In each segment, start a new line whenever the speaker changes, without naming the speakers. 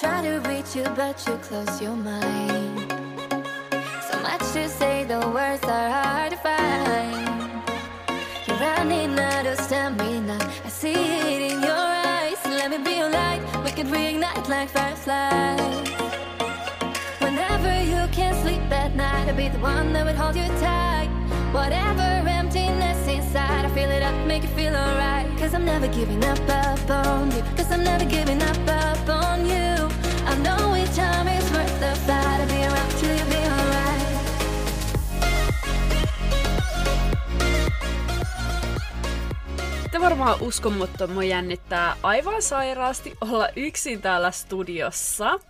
try to reach you, but you close your mind. So much to say, the words are hard to find. You're running out of stamina. I see it in your eyes. Let me be your light. We can reignite like fireflies. Whenever you can't sleep at night, I'll be the one that would hold you tight. Whatever emptiness inside, I feel it up, make you feel alright. Cause I'm never giving up, up on you. Cause I'm never giving up, up on you. I know each time is worth the fight. I'll be around till you be alright.
Varmaan mua jännittää aivan sairaasti olla yksin täällä studiossa.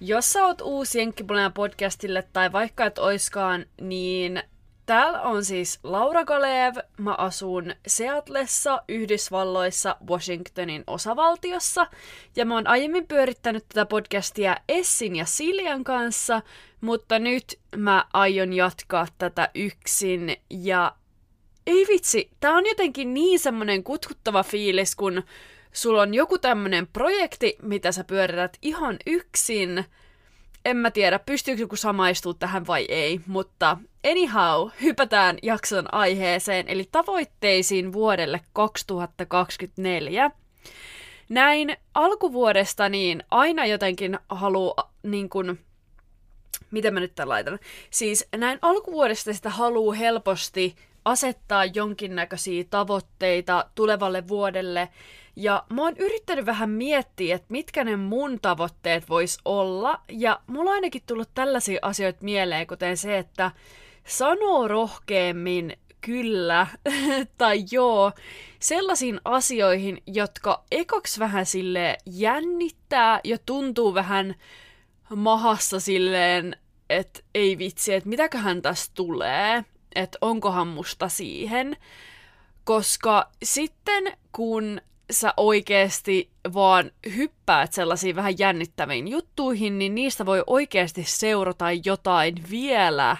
Jos sä oot uusi Jenkkipuolinen podcastille tai vaikka et oiskaan, niin täällä on siis Laura Galev. Mä asun Seatlessa, Yhdysvalloissa, Washingtonin osavaltiossa. Ja mä oon aiemmin pyörittänyt tätä podcastia Essin ja Siljan kanssa, mutta nyt mä aion jatkaa tätä yksin ja ei vitsi, tää on jotenkin niin semmonen kutkuttava fiilis, kun sulla on joku tämmönen projekti, mitä sä pyörität ihan yksin. En mä tiedä, pystyykö joku samaistua tähän vai ei, mutta anyhow, hypätään jakson aiheeseen, eli tavoitteisiin vuodelle 2024. Näin alkuvuodesta niin aina jotenkin haluaa niin kun, miten mä nyt tämän laitan? Siis näin alkuvuodesta sitä haluaa helposti asettaa jonkinnäköisiä tavoitteita tulevalle vuodelle. Ja mä oon yrittänyt vähän miettiä, että mitkä ne mun tavoitteet vois olla. Ja mulla on ainakin tullut tällaisia asioita mieleen, kuten se, että sanoo rohkeammin kyllä tai joo sellaisiin asioihin, jotka ekoks vähän sille jännittää ja tuntuu vähän mahassa silleen, että ei vitsi, että mitäköhän tästä tulee että onkohan musta siihen. Koska sitten kun sä oikeasti vaan hyppäät sellaisiin vähän jännittäviin juttuihin, niin niistä voi oikeasti seurata jotain vielä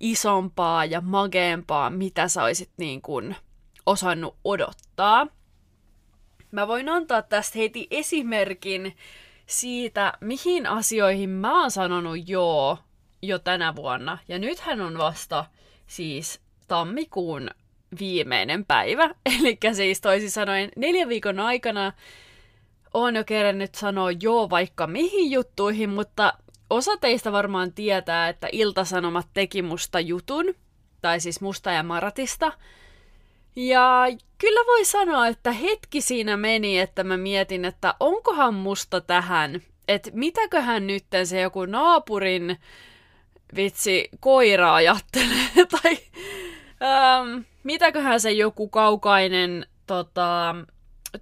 isompaa ja mageempaa, mitä sä olisit niin kuin osannut odottaa. Mä voin antaa tästä heti esimerkin siitä, mihin asioihin mä oon sanonut joo jo tänä vuonna. Ja nythän on vasta siis tammikuun viimeinen päivä. Eli siis toisin sanoen neljän viikon aikana on jo kerännyt sanoa joo vaikka mihin juttuihin, mutta osa teistä varmaan tietää, että Iltasanomat teki musta jutun, tai siis musta ja Maratista. Ja kyllä voi sanoa, että hetki siinä meni, että mä mietin, että onkohan musta tähän, että mitäköhän nyt se joku naapurin vitsi koira ajattelee, tai ähm, mitäköhän se joku kaukainen tota,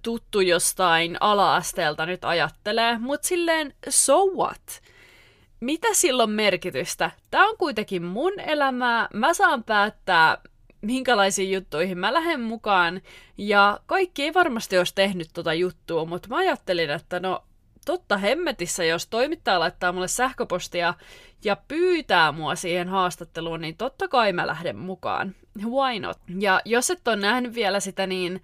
tuttu jostain ala-asteelta nyt ajattelee, mutta silleen, so what? Mitä silloin merkitystä? Tämä on kuitenkin mun elämää, mä saan päättää, minkälaisiin juttuihin mä lähden mukaan, ja kaikki ei varmasti olisi tehnyt tota juttua, mutta mä ajattelin, että no totta hemmetissä, jos toimittaja laittaa mulle sähköpostia ja pyytää mua siihen haastatteluun, niin totta kai mä lähden mukaan. Why not? Ja jos et ole nähnyt vielä sitä, niin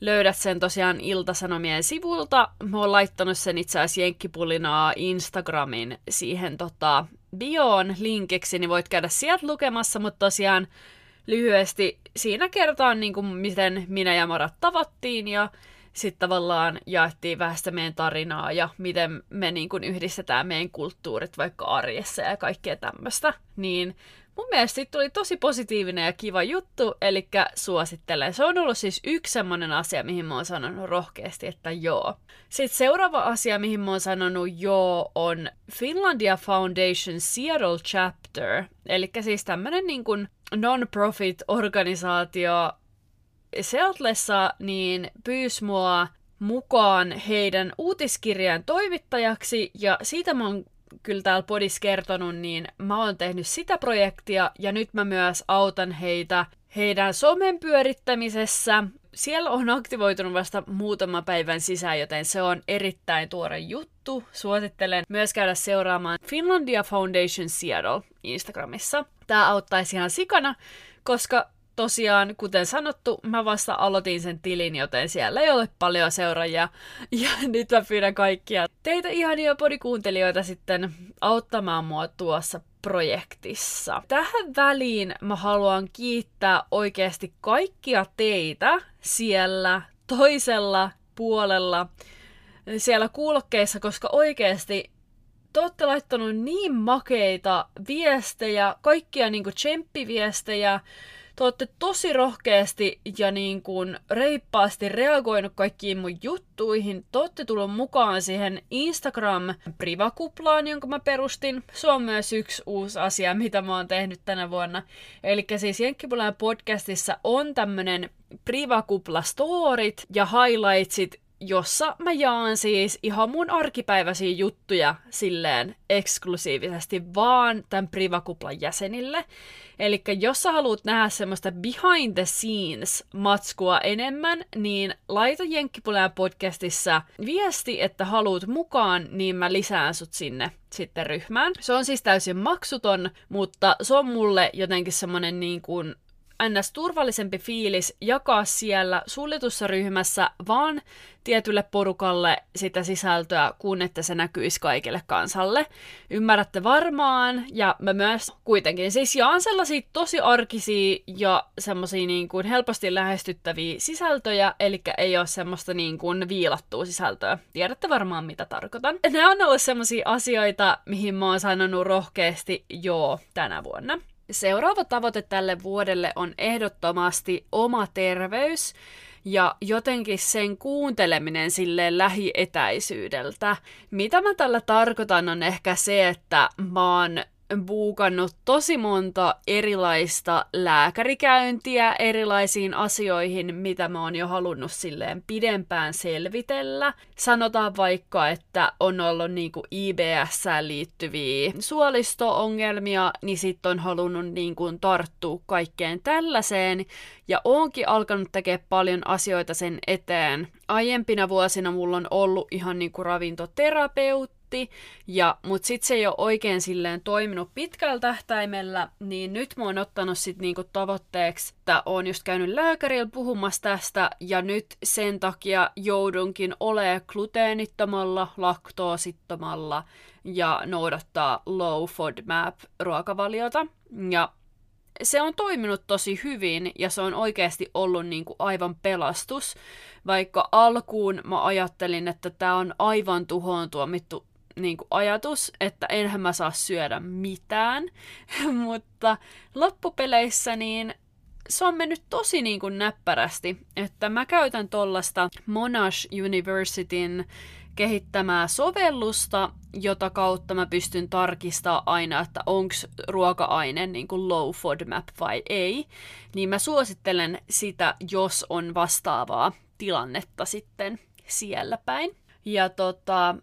löydät sen tosiaan Iltasanomien sivulta. Mä oon laittanut sen itse asiassa Jenkkipulinaa Instagramin siihen tota, bioon linkiksi, niin voit käydä sieltä lukemassa, mutta tosiaan lyhyesti siinä kertaan, niin kuin, miten minä ja Marat tavattiin ja sitten tavallaan jaettiin vähän sitä meidän tarinaa ja miten me niin kuin yhdistetään meidän kulttuurit vaikka arjessa ja kaikkea tämmöistä. Niin mun mielestä siitä tuli tosi positiivinen ja kiva juttu, eli suosittelen. Se on ollut siis yksi semmoinen asia, mihin mä oon sanonut rohkeasti, että joo. Sitten seuraava asia, mihin mä oon sanonut joo, on Finlandia Foundation Seattle Chapter, eli siis tämmönen niin kuin non-profit organisaatio, Seatlessa niin pyysi mua mukaan heidän uutiskirjan toimittajaksi ja siitä mä oon kyllä täällä podissa kertonut, niin mä oon tehnyt sitä projektia ja nyt mä myös autan heitä heidän somen pyörittämisessä. Siellä on aktivoitunut vasta muutama päivän sisään, joten se on erittäin tuore juttu. Suosittelen myös käydä seuraamaan Finlandia Foundation Seattle Instagramissa. Tää auttaisi ihan sikana, koska tosiaan, kuten sanottu, mä vasta aloitin sen tilin, joten siellä ei ole paljon seuraajia. Ja nyt mä pyydän kaikkia teitä ihania podikuuntelijoita sitten auttamaan mua tuossa projektissa. Tähän väliin mä haluan kiittää oikeasti kaikkia teitä siellä toisella puolella siellä kuulokkeissa, koska oikeasti te olette laittanut niin makeita viestejä, kaikkia niinku tsemppiviestejä, te olette tosi rohkeasti ja niin kuin reippaasti reagoinut kaikkiin mun juttuihin. Te olette tullut mukaan siihen Instagram-privakuplaan, jonka mä perustin. Se on myös yksi uusi asia, mitä mä oon tehnyt tänä vuonna. Eli siis Jenkkipulan podcastissa on tämmönen privakupla storit ja highlightsit jossa mä jaan siis ihan mun arkipäiväisiä juttuja silleen eksklusiivisesti vaan tämän Privakuplan jäsenille. Eli jos sä haluat nähdä semmoista behind the scenes matskua enemmän, niin laita Jenkkipuleen podcastissa viesti, että haluat mukaan, niin mä lisään sut sinne sitten ryhmään. Se on siis täysin maksuton, mutta se on mulle jotenkin semmonen niin kuin ns. turvallisempi fiilis jakaa siellä suljetussa ryhmässä vaan tietylle porukalle sitä sisältöä, kun että se näkyisi kaikille kansalle. Ymmärrätte varmaan, ja mä myös kuitenkin siis jaan sellaisia tosi arkisia ja semmoisia niin kuin helposti lähestyttäviä sisältöjä, eli ei ole semmoista niin kuin viilattua sisältöä. Tiedätte varmaan, mitä tarkoitan. Nämä on ollut semmoisia asioita, mihin mä oon sanonut rohkeasti joo tänä vuonna. Seuraava tavoite tälle vuodelle on ehdottomasti oma terveys ja jotenkin sen kuunteleminen sille lähietäisyydeltä. Mitä mä tällä tarkoitan on ehkä se, että mä oon buukannut tosi monta erilaista lääkärikäyntiä erilaisiin asioihin, mitä mä oon jo halunnut silleen pidempään selvitellä. Sanotaan vaikka, että on ollut niinku IBS liittyviä suolisto-ongelmia, niin sit on halunnut niinku tarttua kaikkeen tällaiseen, ja oonkin alkanut tekemään paljon asioita sen eteen. Aiempina vuosina mulla on ollut ihan niinku ravintoterapeutti, paketti, ja, mutta sitten se ei ole oikein silleen toiminut pitkällä tähtäimellä, niin nyt mä oon ottanut sitten niinku tavoitteeksi, että oon just käynyt lääkärillä puhumassa tästä, ja nyt sen takia joudunkin olemaan gluteenittomalla, laktoosittomalla ja noudattaa low FODMAP ruokavaliota. Ja se on toiminut tosi hyvin ja se on oikeasti ollut niin kuin aivan pelastus. Vaikka alkuun mä ajattelin, että tämä on aivan tuhoon tuomittu niin kuin ajatus, että enhän mä saa syödä mitään, mutta loppupeleissä niin se on mennyt tosi niin kuin näppärästi, että mä käytän tollasta Monash Universityn kehittämää sovellusta, jota kautta mä pystyn tarkistamaan aina, että onko ruoka-aine niin kuin low FODMAP vai ei, niin mä suosittelen sitä, jos on vastaavaa tilannetta sitten siellä päin. Ja tota,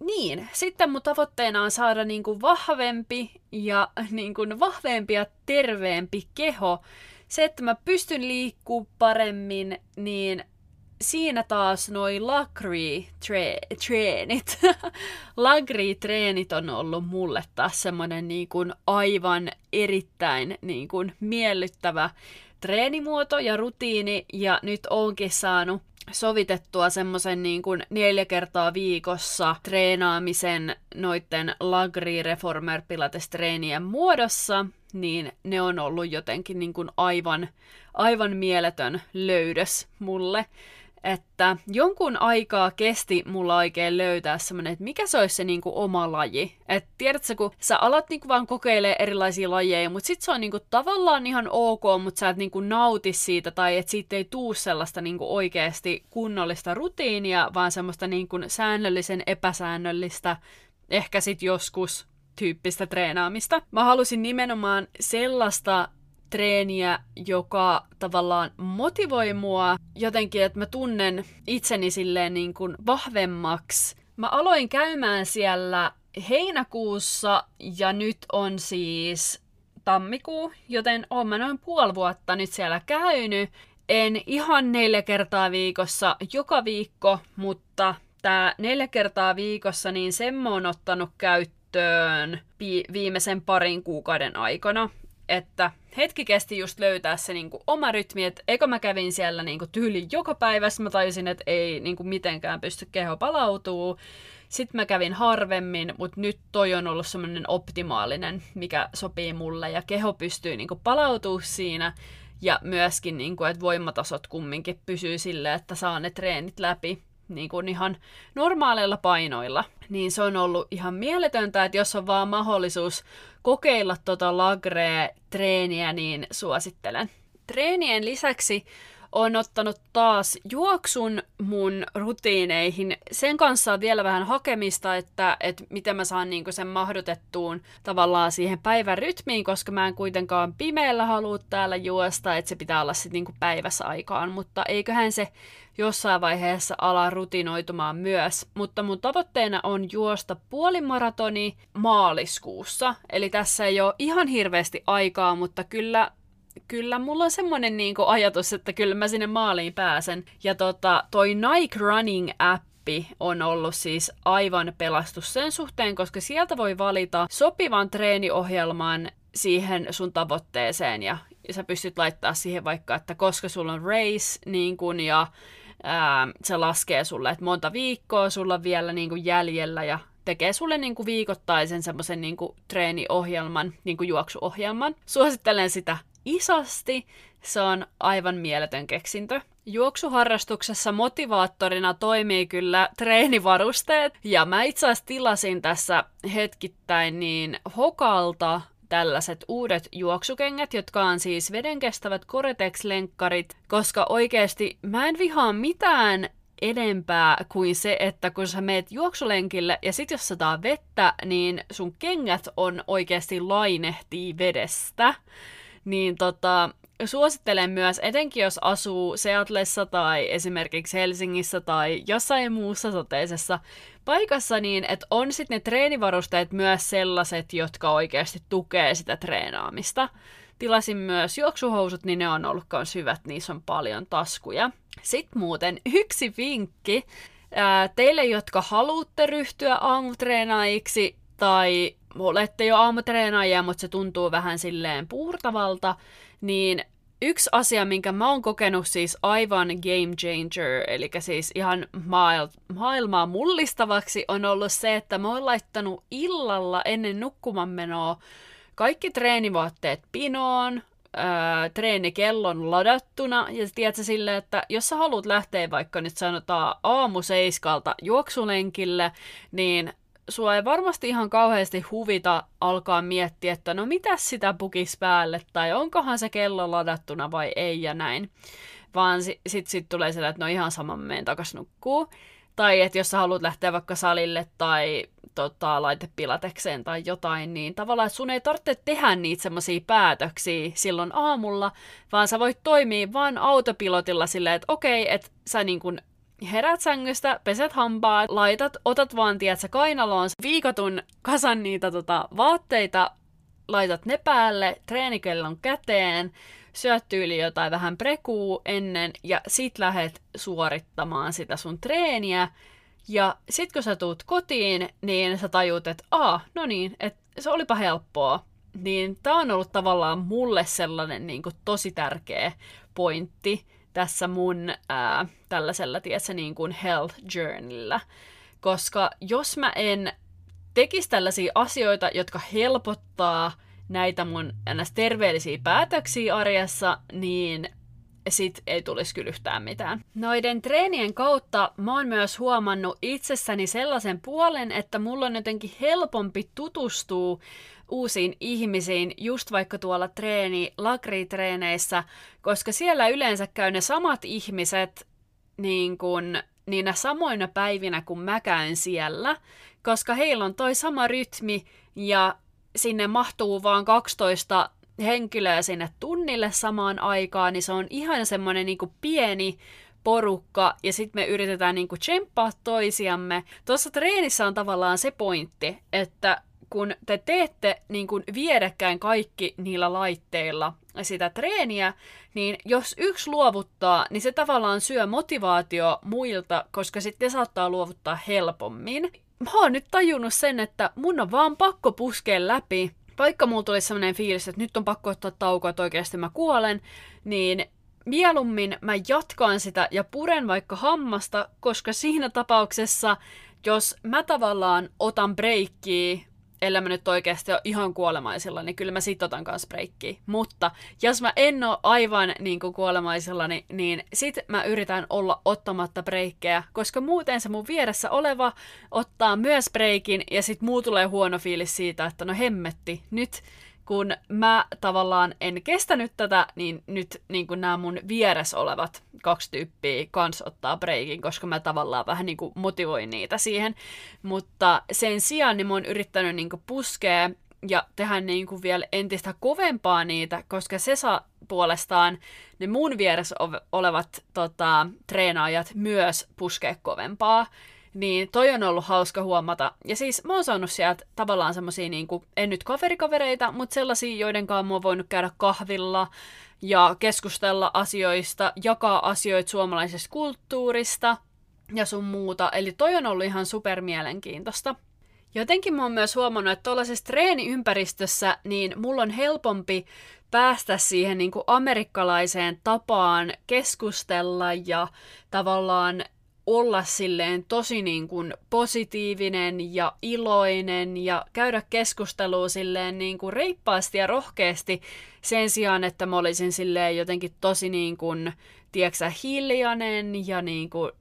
niin, sitten mun tavoitteena on saada niin kuin vahvempi ja niin kuin vahvempi ja terveempi keho. Se, että mä pystyn liikkuu paremmin, niin siinä taas noi lagri-treenit. lagri-treenit on ollut mulle taas semmonen niin kuin aivan erittäin niin kuin miellyttävä treenimuoto ja rutiini, ja nyt onkin saanut sovitettua semmoisen niin kuin neljä kertaa viikossa treenaamisen noitten Lagri Reformer Pilates treenien muodossa, niin ne on ollut jotenkin niin kuin aivan, aivan mieletön löydös mulle että jonkun aikaa kesti mulla oikein löytää semmonen, että mikä se olisi se niinku oma laji. että tiedätkö, kun sä alat niinku vaan kokeilee erilaisia lajeja, mutta sit se on niinku tavallaan ihan ok, mutta sä et niinku nauti siitä tai että siitä ei tuu sellaista niinku oikeasti kunnollista rutiinia, vaan semmoista niinku säännöllisen epäsäännöllistä, ehkä sit joskus tyyppistä treenaamista. Mä halusin nimenomaan sellaista treeniä, joka tavallaan motivoi mua jotenkin, että mä tunnen itseni silleen niin kuin vahvemmaksi. Mä aloin käymään siellä heinäkuussa ja nyt on siis tammikuu, joten oon mä noin puoli vuotta nyt siellä käynyt. En ihan neljä kertaa viikossa joka viikko, mutta tää neljä kertaa viikossa, niin sen mä oon ottanut käyttöön viimeisen parin kuukauden aikana. Että hetki kesti just löytää se niinku oma rytmi, että eka mä kävin siellä niinku tyyli joka päivä, mä tajusin, että ei niinku mitenkään pysty keho palautuu. Sitten mä kävin harvemmin, mutta nyt toi on ollut semmoinen optimaalinen, mikä sopii mulle ja keho pystyy niinku palautumaan siinä ja myöskin, niinku, että voimatasot kumminkin pysyy silleen, että saa ne treenit läpi niin kuin ihan normaaleilla painoilla. Niin se on ollut ihan mieletöntä, että jos on vaan mahdollisuus kokeilla tota lagre-treeniä, niin suosittelen. Treenien lisäksi on ottanut taas juoksun mun rutiineihin. Sen kanssa on vielä vähän hakemista, että, että miten mä saan niinku sen mahdotettuun tavallaan siihen päivän rytmiin, koska mä en kuitenkaan pimeällä halua täällä juosta, että se pitää olla sitten niinku päivässä aikaan, mutta eiköhän se jossain vaiheessa ala rutinoitumaan myös. Mutta mun tavoitteena on juosta puolimaratoni maaliskuussa, eli tässä ei ole ihan hirveästi aikaa, mutta kyllä kyllä mulla on semmoinen niinku ajatus, että kyllä mä sinne maaliin pääsen. Ja tota, toi Nike Running appi on ollut siis aivan pelastus sen suhteen, koska sieltä voi valita sopivan treeniohjelman siihen sun tavoitteeseen ja, sä pystyt laittaa siihen vaikka, että koska sulla on race niin kun, ja ää, se laskee sulle, että monta viikkoa sulla on vielä niin kun, jäljellä ja tekee sulle niin kuin viikoittaisen semmoisen niin treeniohjelman, niin kuin juoksuohjelman. Suosittelen sitä isosti. Se on aivan mieletön keksintö. Juoksuharrastuksessa motivaattorina toimii kyllä treenivarusteet, ja mä itse asiassa tilasin tässä hetkittäin niin Hokalta tällaiset uudet juoksukengät, jotka on siis vedenkestävät Gore-Tex-lenkkarit, koska oikeasti mä en vihaa mitään enempää kuin se, että kun sä meet juoksulenkille ja sit jos sataa vettä, niin sun kengät on oikeasti lainehtii vedestä niin tota, suosittelen myös, etenkin jos asuu Seatlessa tai esimerkiksi Helsingissä tai jossain muussa sateisessa paikassa, niin että on sitten ne treenivarusteet myös sellaiset, jotka oikeasti tukee sitä treenaamista. Tilasin myös juoksuhousut, niin ne on ollut myös hyvät, niissä on paljon taskuja. Sitten muuten yksi vinkki. Teille, jotka haluatte ryhtyä aamutreenaajiksi tai olette jo aamutreenaajia, mutta se tuntuu vähän silleen puurtavalta, niin yksi asia, minkä mä oon kokenut siis aivan game changer, eli siis ihan maailmaa mullistavaksi, on ollut se, että mä oon laittanut illalla ennen nukkumanmenoa kaikki treenivaatteet pinoon, ää, treenikellon ladattuna, ja tiedätkö sille, että jos sä haluat lähteä vaikka nyt sanotaan aamuseiskalta juoksulenkille, niin sua ei varmasti ihan kauheasti huvita alkaa miettiä, että no mitä sitä pukis päälle, tai onkohan se kello ladattuna vai ei ja näin. Vaan sitten sit, tulee sitä, että no ihan sama, meen takas nukkuu. Tai että jos sä haluat lähteä vaikka salille tai tota, laitepilatekseen tai jotain, niin tavallaan sun ei tarvitse tehdä niitä semmoisia päätöksiä silloin aamulla, vaan sä voit toimia vaan autopilotilla silleen, että okei, että sä niin kun herät sängystä, peset hampaat, laitat, otat vaan, tiedätkö, kainaloon viikotun kasan niitä tota, vaatteita, laitat ne päälle, treenikellon käteen, syöt tyyli jotain vähän prekuu ennen ja sit lähet suorittamaan sitä sun treeniä. Ja sit kun sä tuut kotiin, niin sä tajut, että aa, no niin, että se olipa helppoa. Niin tää on ollut tavallaan mulle sellainen niin kuin, tosi tärkeä pointti, tässä mun ää, tällaisella, tiedätkö, niin kuin health journeyllä. Koska jos mä en tekisi tällaisia asioita, jotka helpottaa näitä mun terveellisiä päätöksiä arjessa, niin sit ei tulisi kyllä yhtään mitään. Noiden treenien kautta mä oon myös huomannut itsessäni sellaisen puolen, että mulla on jotenkin helpompi tutustua uusiin ihmisiin, just vaikka tuolla treeni, lagritreeneissä, koska siellä yleensä käy ne samat ihmiset niin kuin, niinä samoina päivinä, kun mä käyn siellä, koska heillä on toi sama rytmi ja sinne mahtuu vaan 12 henkilöä sinne tunnille samaan aikaan, niin se on ihan semmoinen niin pieni porukka ja sitten me yritetään niinku tsemppaa toisiamme. Tuossa treenissä on tavallaan se pointti, että kun te teette niin kuin vierekkäin kaikki niillä laitteilla sitä treeniä, niin jos yksi luovuttaa, niin se tavallaan syö motivaatio muilta, koska sitten saattaa luovuttaa helpommin. Mä oon nyt tajunnut sen, että mun on vaan pakko puskea läpi vaikka mulla tuli sellainen fiilis, että nyt on pakko ottaa taukoa, että oikeasti mä kuolen, niin mieluummin mä jatkan sitä ja puren vaikka hammasta, koska siinä tapauksessa, jos mä tavallaan otan breikkiä ellei mä nyt oikeasti ole ihan kuolemaisilla, niin kyllä mä sit otan kanssa breikkiä. Mutta jos mä en ole aivan niin kuin kuolemaisilla, niin, niin sit mä yritän olla ottamatta breikkejä, koska muuten se mun vieressä oleva ottaa myös breikin ja sit muu tulee huono fiilis siitä, että no hemmetti, nyt kun mä tavallaan en kestänyt tätä, niin nyt niin kuin nämä mun vieressä olevat kaksi tyyppiä kans ottaa breikin, koska mä tavallaan vähän niin kuin motivoin niitä siihen. Mutta sen sijaan niin mä oon yrittänyt niin kuin puskea ja tehdä niin kuin vielä entistä kovempaa niitä, koska se saa puolestaan ne mun vieressä olevat tota, treenaajat myös puskea kovempaa. Niin toi on ollut hauska huomata. Ja siis mä oon saanut sieltä tavallaan semmosia niinku, en nyt kaverikavereita, mutta sellaisia, joiden kanssa mä oon voinut käydä kahvilla ja keskustella asioista, jakaa asioita suomalaisesta kulttuurista ja sun muuta. Eli toi on ollut ihan super mielenkiintoista. Jotenkin mä oon myös huomannut, että tuollaisessa treeniympäristössä, niin mulla on helpompi päästä siihen niin kuin amerikkalaiseen tapaan keskustella ja tavallaan olla silleen tosi niin kuin positiivinen ja iloinen ja käydä keskustelua silleen niin kuin reippaasti ja rohkeasti sen sijaan, että mä olisin silleen jotenkin tosi niin kuin, tiedätkö, hiljainen ja niin kuin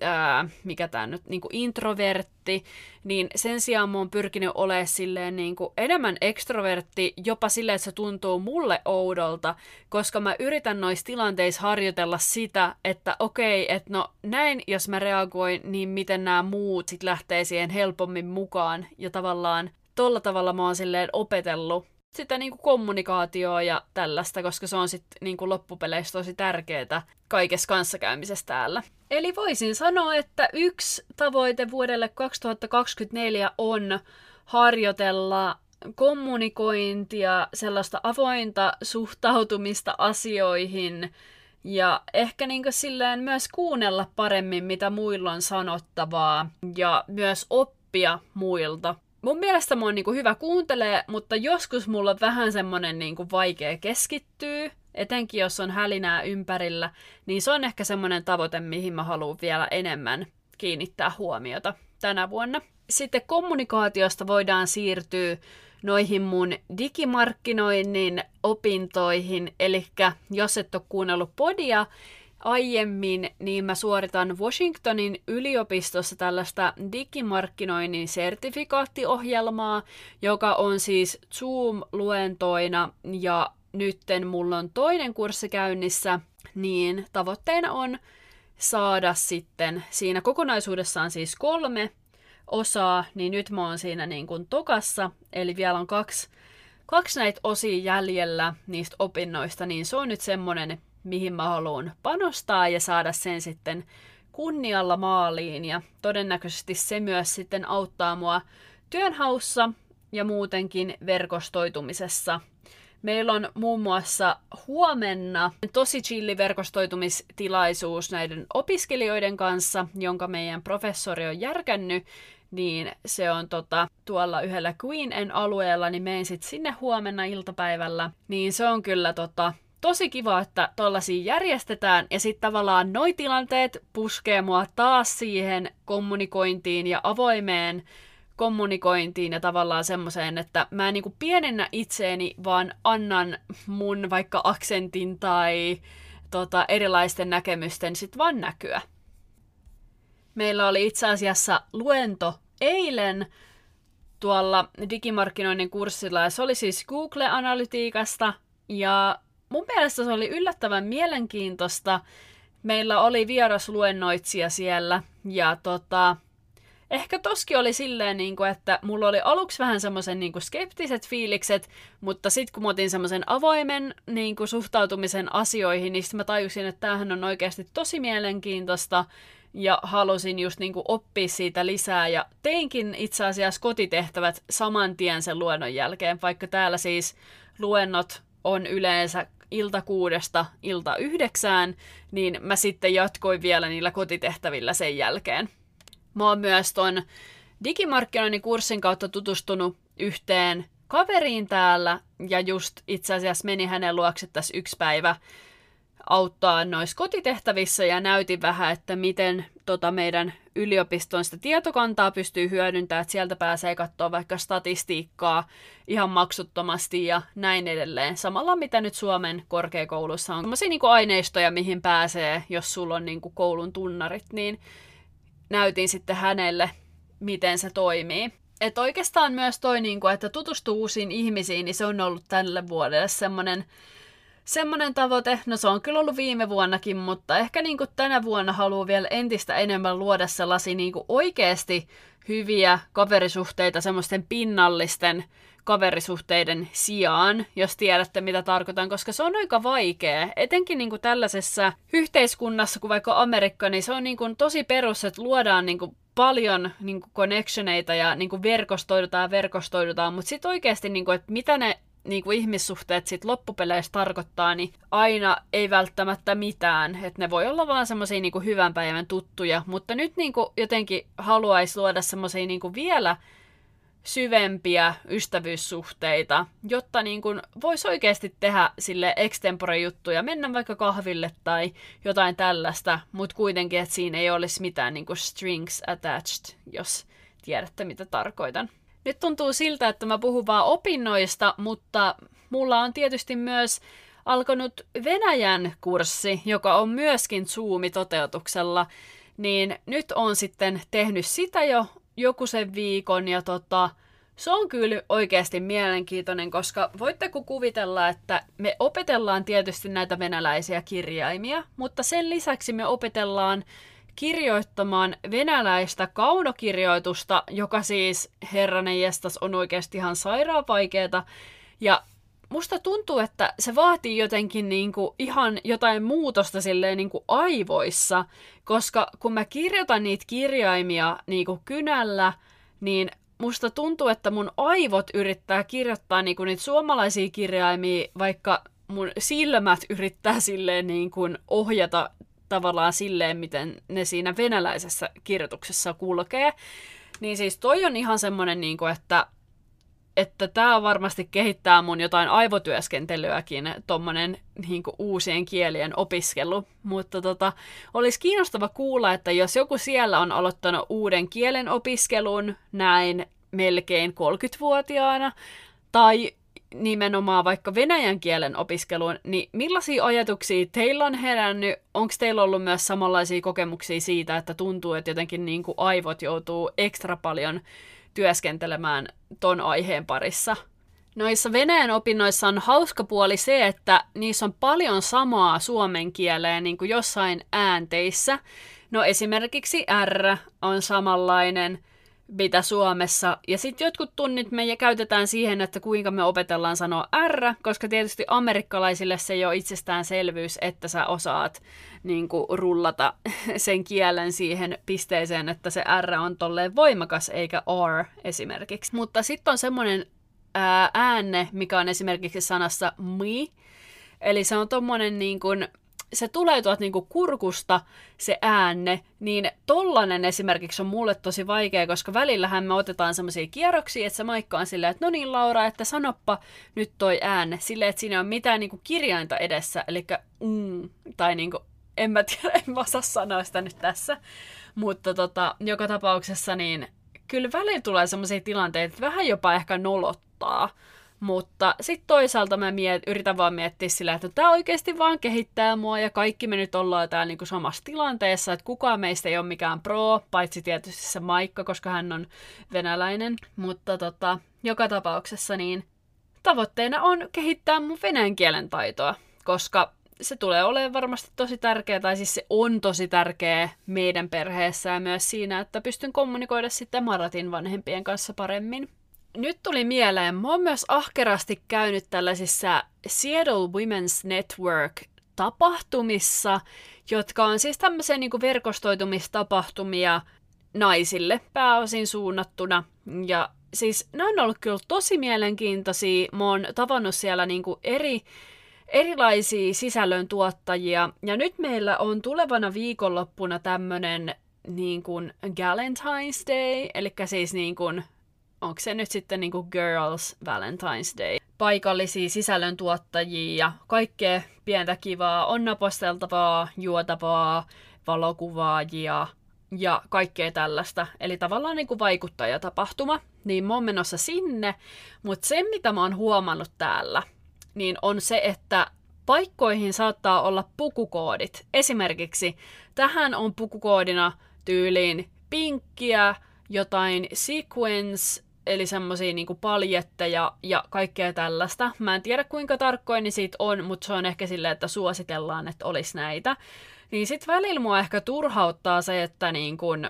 ää, mikä tämä nyt, niin introvertti, niin sen sijaan mä oon pyrkinyt olemaan silleen niin enemmän ekstrovertti, jopa silleen, että se tuntuu mulle oudolta, koska mä yritän noissa tilanteissa harjoitella sitä, että okei, että no näin, jos mä reagoin, niin miten nämä muut sit lähtee siihen helpommin mukaan, ja tavallaan tolla tavalla mä oon silleen opetellut sitä niin kuin kommunikaatioa ja tällaista, koska se on sitten niin kuin loppupeleissä tosi tärkeää kaikessa kanssakäymisessä täällä. Eli voisin sanoa, että yksi tavoite vuodelle 2024 on harjoitella kommunikointia, sellaista avointa suhtautumista asioihin ja ehkä niin silleen myös kuunnella paremmin, mitä muilla on sanottavaa ja myös oppia muilta mun mielestä mä oon niinku hyvä kuuntelee, mutta joskus mulla on vähän semmonen niinku vaikea keskittyä, etenkin jos on hälinää ympärillä, niin se on ehkä semmonen tavoite, mihin mä haluan vielä enemmän kiinnittää huomiota tänä vuonna. Sitten kommunikaatiosta voidaan siirtyä noihin mun digimarkkinoinnin opintoihin, eli jos et ole kuunnellut podia, aiemmin, niin mä suoritan Washingtonin yliopistossa tällaista digimarkkinoinnin sertifikaattiohjelmaa, joka on siis Zoom-luentoina. Ja nytten mulla on toinen kurssi käynnissä, niin tavoitteena on saada sitten siinä kokonaisuudessaan siis kolme osaa, niin nyt mä oon siinä niin kuin tokassa, eli vielä on kaksi, kaksi näitä osia jäljellä niistä opinnoista, niin se on nyt semmonen mihin mä haluan panostaa ja saada sen sitten kunnialla maaliin. Ja todennäköisesti se myös sitten auttaa mua työnhaussa ja muutenkin verkostoitumisessa. Meillä on muun muassa huomenna tosi chilli verkostoitumistilaisuus näiden opiskelijoiden kanssa, jonka meidän professori on järkännyt, niin se on tota, tuolla yhdellä Queen alueella, niin menen sitten sinne huomenna iltapäivällä. Niin se on kyllä tota, tosi kiva, että tollasia järjestetään ja sitten tavallaan noi tilanteet puskee mua taas siihen kommunikointiin ja avoimeen kommunikointiin ja tavallaan semmoiseen, että mä en niinku pienennä itseeni, vaan annan mun vaikka aksentin tai tota, erilaisten näkemysten sit vaan näkyä. Meillä oli itse asiassa luento eilen tuolla digimarkkinoinnin kurssilla ja se oli siis Google-analytiikasta ja mun mielestä se oli yllättävän mielenkiintoista. Meillä oli vierasluennoitsija siellä ja tota, ehkä toski oli silleen, niin kuin, että mulla oli aluksi vähän semmoisen niin skeptiset fiilikset, mutta sitten kun mä otin semmoisen avoimen niin kuin, suhtautumisen asioihin, niin sitten mä tajusin, että tämähän on oikeasti tosi mielenkiintoista ja halusin just niin kuin, oppia siitä lisää ja teinkin itse asiassa kotitehtävät saman tien sen luennon jälkeen, vaikka täällä siis luennot on yleensä ilta kuudesta ilta yhdeksään, niin mä sitten jatkoin vielä niillä kotitehtävillä sen jälkeen. Mä oon myös ton digimarkkinoinnin kurssin kautta tutustunut yhteen kaveriin täällä ja just itse asiassa meni hänen luokse tässä yksi päivä auttaa noissa kotitehtävissä ja näytin vähän, että miten tota meidän yliopiston sitä tietokantaa pystyy hyödyntämään, että sieltä pääsee katsoa vaikka statistiikkaa ihan maksuttomasti ja näin edelleen. Samalla mitä nyt Suomen korkeakoulussa on sellaisia niin aineistoja, mihin pääsee, jos sulla on niin kuin koulun tunnarit, niin näytin sitten hänelle, miten se toimii. Että oikeastaan myös toi, niin kuin, että tutustuu uusiin ihmisiin, niin se on ollut tälle vuodelle semmoinen semmoinen tavoite, no se on kyllä ollut viime vuonnakin, mutta ehkä niin kuin tänä vuonna haluaa vielä entistä enemmän luoda sellaisia niin kuin oikeasti hyviä kaverisuhteita semmoisten pinnallisten kaverisuhteiden sijaan, jos tiedätte mitä tarkoitan, koska se on aika vaikea. Etenkin niin kuin tällaisessa yhteiskunnassa kuin vaikka Amerikka, niin se on niin kuin tosi perus, että luodaan niin kuin paljon niin kuin connectioneita ja niin kuin verkostoidutaan verkostoidutaan, mutta sitten oikeasti, niin kuin, että mitä ne niin kuin ihmissuhteet sit loppupeleissä tarkoittaa, niin aina ei välttämättä mitään. Että ne voi olla vaan semmoisia niin hyvän päivän tuttuja, mutta nyt niin kuin jotenkin haluaisi luoda semmoisia niin vielä syvempiä ystävyyssuhteita, jotta niin kuin voisi oikeasti tehdä sille extempore juttuja, mennä vaikka kahville tai jotain tällaista, mutta kuitenkin, että siinä ei olisi mitään niin kuin strings attached, jos tiedätte mitä tarkoitan. Nyt tuntuu siltä, että mä puhun vaan opinnoista, mutta mulla on tietysti myös alkanut Venäjän kurssi, joka on myöskin Zoom-toteutuksella, niin nyt on sitten tehnyt sitä jo joku sen viikon ja tota, se on kyllä oikeasti mielenkiintoinen, koska voitteko kuvitella, että me opetellaan tietysti näitä venäläisiä kirjaimia, mutta sen lisäksi me opetellaan kirjoittamaan venäläistä kaunokirjoitusta, joka siis herranen jestas on oikeasti ihan sairaan vaikeeta. Ja musta tuntuu, että se vaatii jotenkin niinku ihan jotain muutosta silleen niinku aivoissa, koska kun mä kirjoitan niitä kirjaimia niinku kynällä, niin musta tuntuu, että mun aivot yrittää kirjoittaa niinku niitä suomalaisia kirjaimia, vaikka mun silmät yrittää silleen niin kuin ohjata tavallaan silleen, miten ne siinä venäläisessä kirjoituksessa kulkee. Niin siis toi on ihan semmoinen, niin kuin, että että tämä varmasti kehittää mun jotain aivotyöskentelyäkin, tuommoinen niin uusien kielien opiskelu. Mutta tota, olisi kiinnostava kuulla, että jos joku siellä on aloittanut uuden kielen opiskelun näin melkein 30-vuotiaana, tai nimenomaan vaikka venäjän kielen opiskeluun, niin millaisia ajatuksia teillä on herännyt? Onko teillä ollut myös samanlaisia kokemuksia siitä, että tuntuu, että jotenkin niin kuin aivot joutuu ekstra paljon työskentelemään ton aiheen parissa? Noissa Venäjän opinnoissa on hauska puoli se, että niissä on paljon samaa suomen kieleen niin kuin jossain äänteissä. No esimerkiksi R on samanlainen – mitä Suomessa. Ja sitten jotkut tunnit me käytetään siihen, että kuinka me opetellaan sanoa R, koska tietysti amerikkalaisille se ei ole itsestäänselvyys, että sä osaat niin kuin, rullata sen kielen siihen pisteeseen, että se R on tolleen voimakas eikä R esimerkiksi. Mutta sitten on semmoinen äänne, mikä on esimerkiksi sanassa mi, eli se on tommonen niin kuin, se tulee tuolta niinku kurkusta, se äänne, niin tollanen esimerkiksi on mulle tosi vaikea, koska välillähän me otetaan semmoisia kierroksia, että se maikka on silleen, että no niin Laura, että sanoppa nyt toi äänne, silleen, että siinä on mitään niinku kirjainta edessä, eli mm, tai niinku, en mä tiedä, en mä osaa sanoa sitä nyt tässä, mutta tota, joka tapauksessa niin kyllä välillä tulee semmoisia tilanteita, että vähän jopa ehkä nolottaa, mutta sitten toisaalta mä miet, yritän vaan miettiä sillä, että tämä oikeasti vaan kehittää mua ja kaikki me nyt ollaan täällä niinku samassa tilanteessa, että kukaan meistä ei ole mikään pro, paitsi tietysti se Maikka, koska hän on venäläinen. Mutta tota, joka tapauksessa niin tavoitteena on kehittää mun venäjän kielen taitoa, koska se tulee olemaan varmasti tosi tärkeä, tai siis se on tosi tärkeä meidän perheessä ja myös siinä, että pystyn kommunikoida sitten Maratin vanhempien kanssa paremmin nyt tuli mieleen, mä oon myös ahkerasti käynyt tällaisissa Seattle Women's Network tapahtumissa, jotka on siis tämmöisiä niin verkostoitumistapahtumia naisille pääosin suunnattuna. Ja siis ne on ollut kyllä tosi mielenkiintoisia. Mä oon tavannut siellä niin eri, erilaisia sisällöntuottajia. Ja nyt meillä on tulevana viikonloppuna tämmönen niin kuin Galentine's Day, eli siis niin kuin onko se nyt sitten niinku Girls Valentine's Day. Paikallisia sisällöntuottajia ja kaikkea pientä kivaa, onnaposteltavaa, juotavaa, valokuvaajia ja kaikkea tällaista. Eli tavallaan niin kuin vaikuttajatapahtuma. Niin mä oon menossa sinne, mutta se mitä mä oon huomannut täällä, niin on se, että paikkoihin saattaa olla pukukoodit. Esimerkiksi tähän on pukukoodina tyyliin pinkkiä, jotain sequence, eli semmoisia niinku paljetteja ja kaikkea tällaista. Mä en tiedä kuinka tarkkoin niin siitä on, mutta se on ehkä silleen, että suositellaan, että olisi näitä. Niin sit välillä mua ehkä turhauttaa se, että niin kun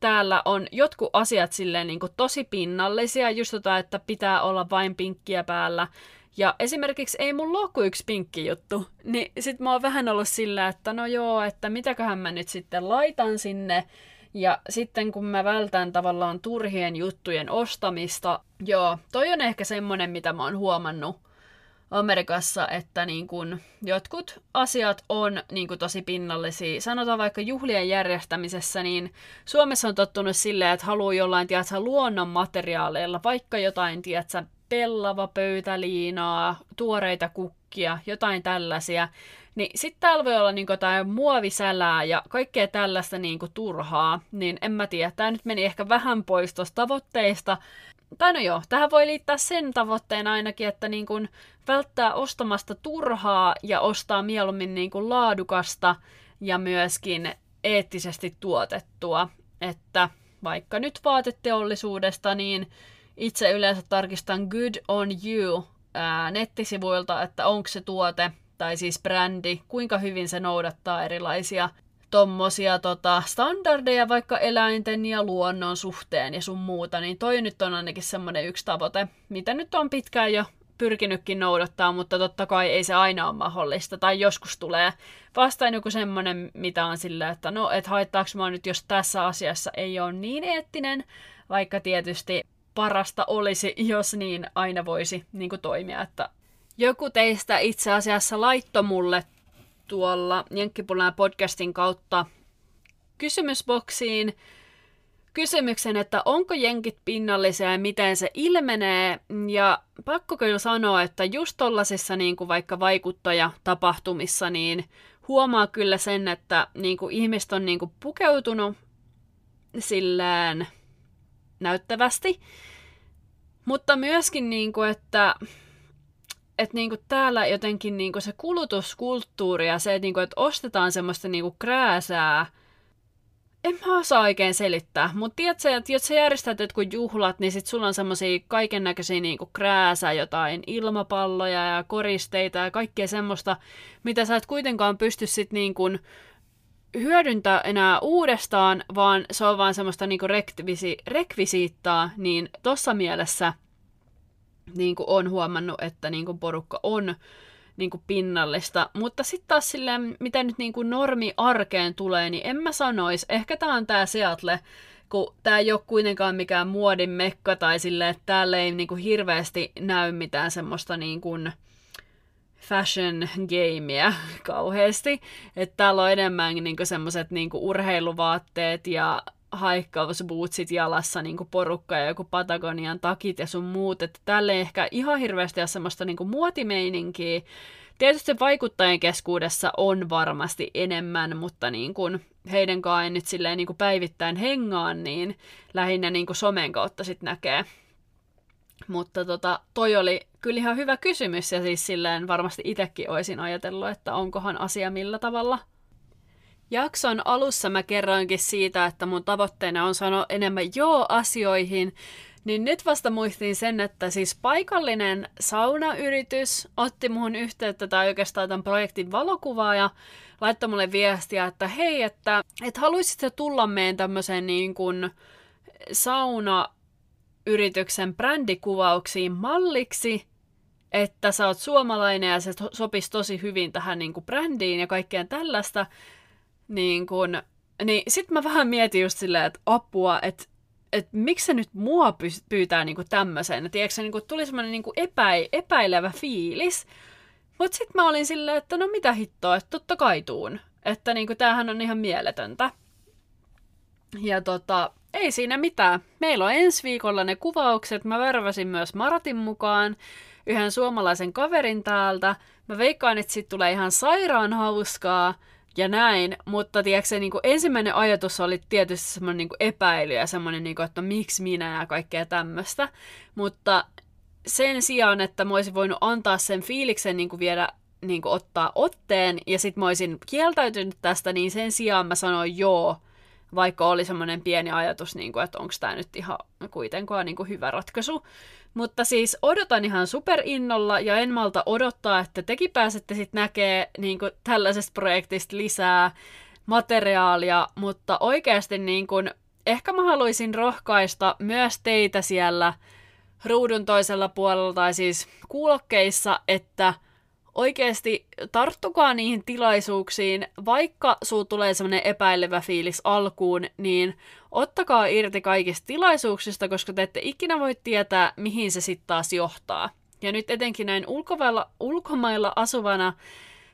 täällä on jotkut asiat silleen niin kuin tosi pinnallisia, just tota, että pitää olla vain pinkkiä päällä. Ja esimerkiksi ei mulla ole kuin yksi pinkki juttu, niin sit mä oon vähän ollut sillä, että no joo, että mitäköhän mä nyt sitten laitan sinne. Ja sitten kun mä vältän tavallaan turhien juttujen ostamista, joo, toi on ehkä semmonen, mitä mä oon huomannut Amerikassa, että niin kun jotkut asiat on niin kun tosi pinnallisia. Sanotaan vaikka juhlien järjestämisessä, niin Suomessa on tottunut silleen, että haluaa jollain, tiedätkö, luonnon materiaaleilla, vaikka jotain, tiedätkö, pellava pöytäliinaa, tuoreita kukkia, jotain tällaisia. Niin sitten täällä voi olla niinku jotain muovisälää ja kaikkea tällaista niinku turhaa. Niin en mä tiedä, tämä nyt meni ehkä vähän pois tuosta tavoitteista. Tai no joo, tähän voi liittää sen tavoitteen ainakin, että niin kun välttää ostamasta turhaa ja ostaa mieluummin niin kun laadukasta ja myöskin eettisesti tuotettua. Että vaikka nyt vaateteollisuudesta, niin itse yleensä tarkistan Good on You ää, nettisivuilta, että onko se tuote tai siis brändi, kuinka hyvin se noudattaa erilaisia tommosia tota, standardeja vaikka eläinten ja luonnon suhteen ja sun muuta, niin toi nyt on ainakin semmoinen yksi tavoite, mitä nyt on pitkään jo pyrkinytkin noudattaa, mutta totta kai ei se aina ole mahdollista. Tai joskus tulee vastaan joku semmoinen, mitä on sillä, että no, et haittaako mä nyt, jos tässä asiassa ei ole niin eettinen, vaikka tietysti parasta olisi, jos niin aina voisi niin kuin toimia. Että joku teistä itse asiassa laittoi mulle tuolla Jenkkipulan podcastin kautta kysymysboksiin kysymyksen, että onko jenkit pinnallisia ja miten se ilmenee. Ja pakko kyllä sanoa, että just tollasissa niin kuin vaikka vaikuttajatapahtumissa, niin huomaa kyllä sen, että niin kuin ihmiset on niin kuin pukeutunut silleen näyttävästi. Mutta myöskin, niin kuin, että, että niin kuin täällä jotenkin niin kuin se kulutuskulttuuri ja se, että, niin kuin, että ostetaan semmoista niin kuin krääsää, en mä osaa oikein selittää, mutta tiedätkö, että jos sä järjestät jotkut juhlat, niin sit sulla on semmosia kaiken näköisiä niinku krääsää, jotain ilmapalloja ja koristeita ja kaikkea semmoista, mitä sä et kuitenkaan pysty sit niinku hyödyntää enää uudestaan, vaan se on vaan semmoista niinku rekvisi, rekvisiittaa, niin tossa mielessä niinku on huomannut, että niinku porukka on niinku pinnallista. Mutta sitten taas silleen, mitä nyt niinku normi arkeen tulee, niin en mä sanois. Ehkä tää on tää Seattle, kun tää ei ole kuitenkaan mikään muodin mekka tai silleen, että täällä ei niinku hirveästi näy mitään semmoista niinku, fashion gameia kauheasti. Että täällä on enemmän niinku semmoiset niinku urheiluvaatteet ja haikkausbootsit jalassa niinku porukka ja joku Patagonian takit ja sun muut. Että täällä ei ehkä ihan hirveästi ole semmoista niinku muotimeininkiä. Tietysti vaikuttajien keskuudessa on varmasti enemmän, mutta niin kuin heidän kanssaan nyt silleen niin kuin päivittäin hengaan, niin lähinnä niin kuin somen kautta sitten näkee mutta tota, toi oli kyllä ihan hyvä kysymys ja siis silleen varmasti itsekin olisin ajatellut, että onkohan asia millä tavalla. Jakson alussa mä kerroinkin siitä, että mun tavoitteena on sanoa enemmän joo asioihin, niin nyt vasta muistin sen, että siis paikallinen saunayritys otti muhun yhteyttä tai oikeastaan tämän projektin valokuvaaja laittoi mulle viestiä, että hei, että, että haluaisitko tulla meidän tämmöiseen niin kuin sauna yrityksen brändikuvauksiin malliksi, että sä oot suomalainen ja se sopisi tosi hyvin tähän niin kuin brändiin ja kaikkeen tällaista, niin, kun, niin sit mä vähän mietin just silleen, että apua, että että miksi se nyt mua pyytää niinku tämmöiseen. Tiedätkö, se niinku, tuli semmoinen niinku epäi, epäilevä fiilis. Mutta sitten mä olin silleen, että no mitä hittoa, että totta kai tuun. Että niinku, tämähän on ihan mieletöntä. Ja tota, ei siinä mitään. Meillä on ensi viikolla ne kuvaukset. Mä värväsin myös Maratin mukaan yhden suomalaisen kaverin täältä. Mä veikkaan, että sit tulee ihan sairaan hauskaa ja näin, mutta tiedätkö, niin kuin ensimmäinen ajatus oli tietysti semmoinen niin epäily ja semmoinen, niin kuin, että no, miksi minä ja kaikkea tämmöistä. Mutta sen sijaan, että mä olisin voinut antaa sen fiiliksen niin kuin viedä niin kuin ottaa otteen ja sitten mä olisin kieltäytynyt tästä, niin sen sijaan mä sanoin joo, vaikka oli semmoinen pieni ajatus, niin kuin, että onko tämä nyt ihan kuitenkaan niin kuin hyvä ratkaisu. Mutta siis odotan ihan superinnolla ja en malta odottaa, että tekin pääsette sitten näkee niin tällaisesta projektista lisää materiaalia, mutta oikeasti niin kuin, ehkä mä haluaisin rohkaista myös teitä siellä ruudun toisella puolella tai siis kuulokkeissa, että – oikeasti tarttukaa niihin tilaisuuksiin, vaikka suu tulee semmoinen epäilevä fiilis alkuun, niin ottakaa irti kaikista tilaisuuksista, koska te ette ikinä voi tietää, mihin se sitten taas johtaa. Ja nyt etenkin näin ulkomailla, ulkomailla asuvana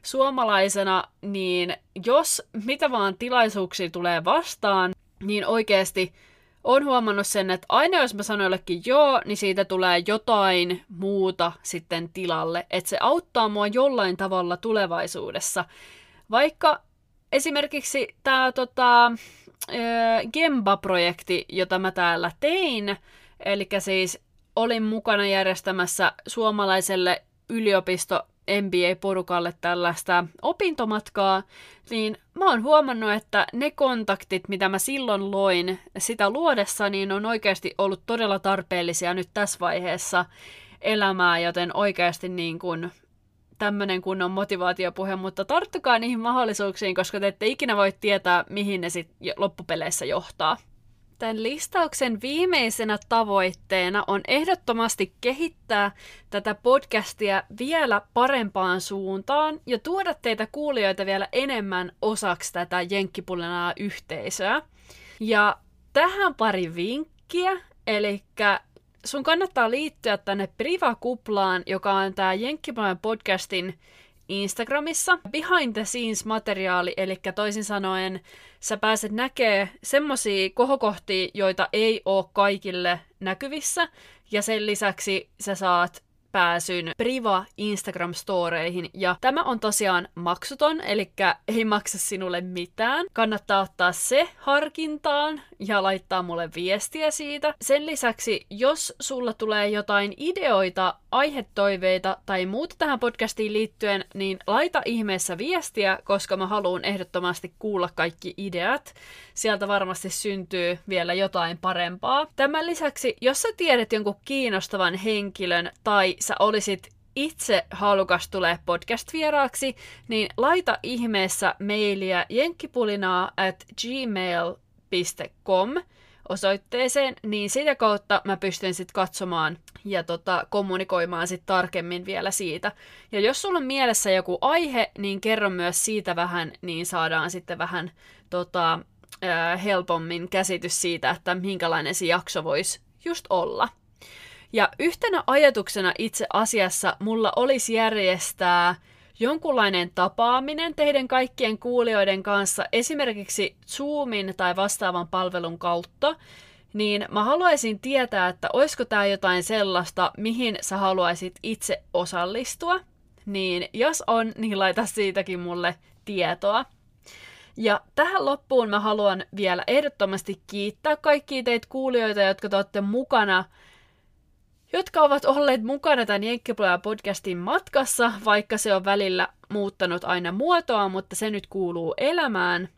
suomalaisena, niin jos mitä vaan tilaisuuksia tulee vastaan, niin oikeasti on huomannut sen, että aina jos mä sanon jollekin joo, niin siitä tulee jotain muuta sitten tilalle. Että se auttaa mua jollain tavalla tulevaisuudessa. Vaikka esimerkiksi tämä tota, Gemba-projekti, jota mä täällä tein, eli siis olin mukana järjestämässä suomalaiselle yliopisto MBA-porukalle tällaista opintomatkaa, niin mä oon huomannut, että ne kontaktit, mitä mä silloin loin sitä luodessa, niin on oikeasti ollut todella tarpeellisia nyt tässä vaiheessa elämää, joten oikeasti niin kuin tämmöinen kunnon motivaatiopuhe, mutta tarttukaa niihin mahdollisuuksiin, koska te ette ikinä voi tietää, mihin ne sitten loppupeleissä johtaa. Tämän listauksen viimeisenä tavoitteena on ehdottomasti kehittää tätä podcastia vielä parempaan suuntaan ja tuoda teitä kuulijoita vielä enemmän osaksi tätä Jenkkipulinaa yhteisöä. Ja tähän pari vinkkiä, eli sun kannattaa liittyä tänne Priva-kuplaan, joka on tämä Jenkkipulinan podcastin Instagramissa. Behind the scenes materiaali, eli toisin sanoen sä pääset näkee semmosia kohokohtia, joita ei ole kaikille näkyvissä, ja sen lisäksi sä saat pääsyn Priva Instagram-storeihin. Ja tämä on tosiaan maksuton, eli ei maksa sinulle mitään. Kannattaa ottaa se harkintaan ja laittaa mulle viestiä siitä. Sen lisäksi, jos sulla tulee jotain ideoita, aihetoiveita tai muuta tähän podcastiin liittyen, niin laita ihmeessä viestiä, koska mä haluan ehdottomasti kuulla kaikki ideat. Sieltä varmasti syntyy vielä jotain parempaa. Tämän lisäksi, jos sä tiedät jonkun kiinnostavan henkilön tai sä olisit itse halukas tulee podcast-vieraaksi, niin laita ihmeessä mailia jenkkipulinaa at gmail.com osoitteeseen, niin sitä kautta mä pystyn sitten katsomaan ja tota, kommunikoimaan sitten tarkemmin vielä siitä. Ja jos sulla on mielessä joku aihe, niin kerro myös siitä vähän, niin saadaan sitten vähän tota, helpommin käsitys siitä, että minkälainen se jakso voisi just olla. Ja yhtenä ajatuksena itse asiassa mulla olisi järjestää jonkunlainen tapaaminen teidän kaikkien kuulijoiden kanssa, esimerkiksi Zoomin tai vastaavan palvelun kautta, niin mä haluaisin tietää, että olisiko tämä jotain sellaista, mihin sä haluaisit itse osallistua. Niin jos on, niin laita siitäkin mulle tietoa. Ja tähän loppuun mä haluan vielä ehdottomasti kiittää kaikkia teitä kuulijoita, jotka te olette mukana jotka ovat olleet mukana tämän Jenkkipuolella podcastin matkassa, vaikka se on välillä muuttanut aina muotoa, mutta se nyt kuuluu elämään.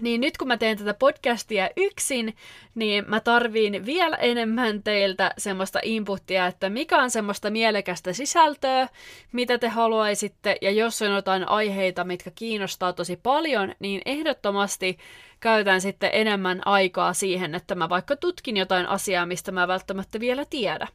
Niin nyt kun mä teen tätä podcastia yksin, niin mä tarviin vielä enemmän teiltä semmoista inputtia, että mikä on semmoista mielekästä sisältöä, mitä te haluaisitte, ja jos on jotain aiheita, mitkä kiinnostaa tosi paljon, niin ehdottomasti käytän sitten enemmän aikaa siihen, että mä vaikka tutkin jotain asiaa, mistä mä välttämättä vielä tiedä.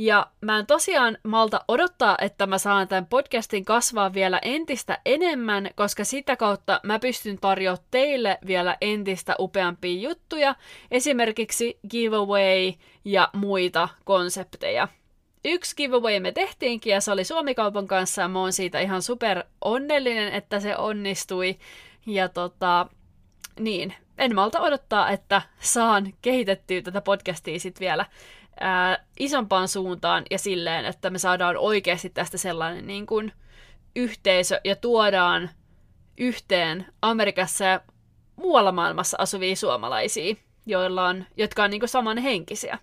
Ja mä en tosiaan malta odottaa, että mä saan tämän podcastin kasvaa vielä entistä enemmän, koska sitä kautta mä pystyn tarjoamaan teille vielä entistä upeampia juttuja, esimerkiksi giveaway ja muita konsepteja. Yksi giveaway me tehtiinkin ja se oli Suomikaupan kanssa ja mä oon siitä ihan super onnellinen, että se onnistui. Ja tota, niin, en malta odottaa, että saan kehitettyä tätä podcastia sitten vielä ää, isompaan suuntaan ja silleen, että me saadaan oikeasti tästä sellainen niin kuin yhteisö ja tuodaan yhteen Amerikassa ja muualla maailmassa asuvia suomalaisia, joilla on, jotka on niin kuin samanhenkisiä.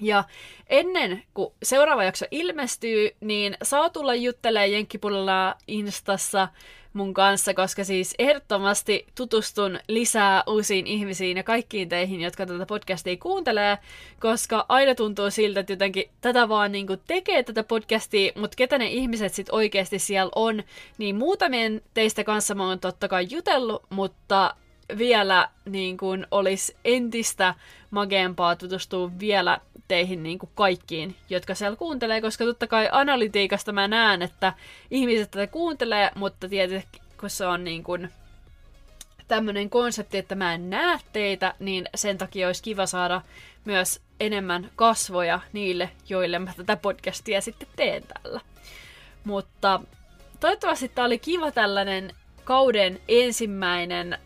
Ja ennen kuin seuraava jakso ilmestyy, niin saa tulla juttelemaan Jenkkipuolella Instassa mun kanssa, koska siis ehdottomasti tutustun lisää uusiin ihmisiin ja kaikkiin teihin, jotka tätä podcastia kuuntelee, koska aina tuntuu siltä, että jotenkin tätä vaan niin kuin tekee tätä podcastia, mutta ketä ne ihmiset sitten oikeasti siellä on, niin muutamien teistä kanssa mä oon totta kai jutellut, mutta vielä niin kuin olisi entistä mageempaa tutustua vielä teihin niin kuin kaikkiin, jotka siellä kuuntelee, koska totta kai analytiikasta mä näen, että ihmiset tätä kuuntelee, mutta tietysti kun se on niin kuin tämmöinen konsepti, että mä en näe teitä, niin sen takia olisi kiva saada myös enemmän kasvoja niille, joille mä tätä podcastia sitten teen tällä. Mutta toivottavasti tämä oli kiva tällainen kauden ensimmäinen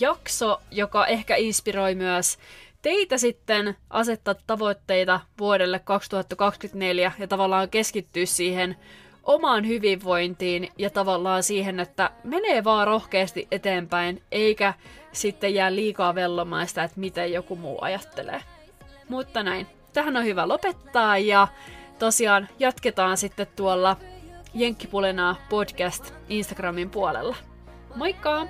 jakso, joka ehkä inspiroi myös teitä sitten asettaa tavoitteita vuodelle 2024 ja tavallaan keskittyä siihen omaan hyvinvointiin ja tavallaan siihen, että menee vaan rohkeasti eteenpäin, eikä sitten jää liikaa vellomaan sitä, että miten joku muu ajattelee. Mutta näin. Tähän on hyvä lopettaa ja tosiaan jatketaan sitten tuolla Jenkkipulenaa podcast Instagramin puolella. Moikka!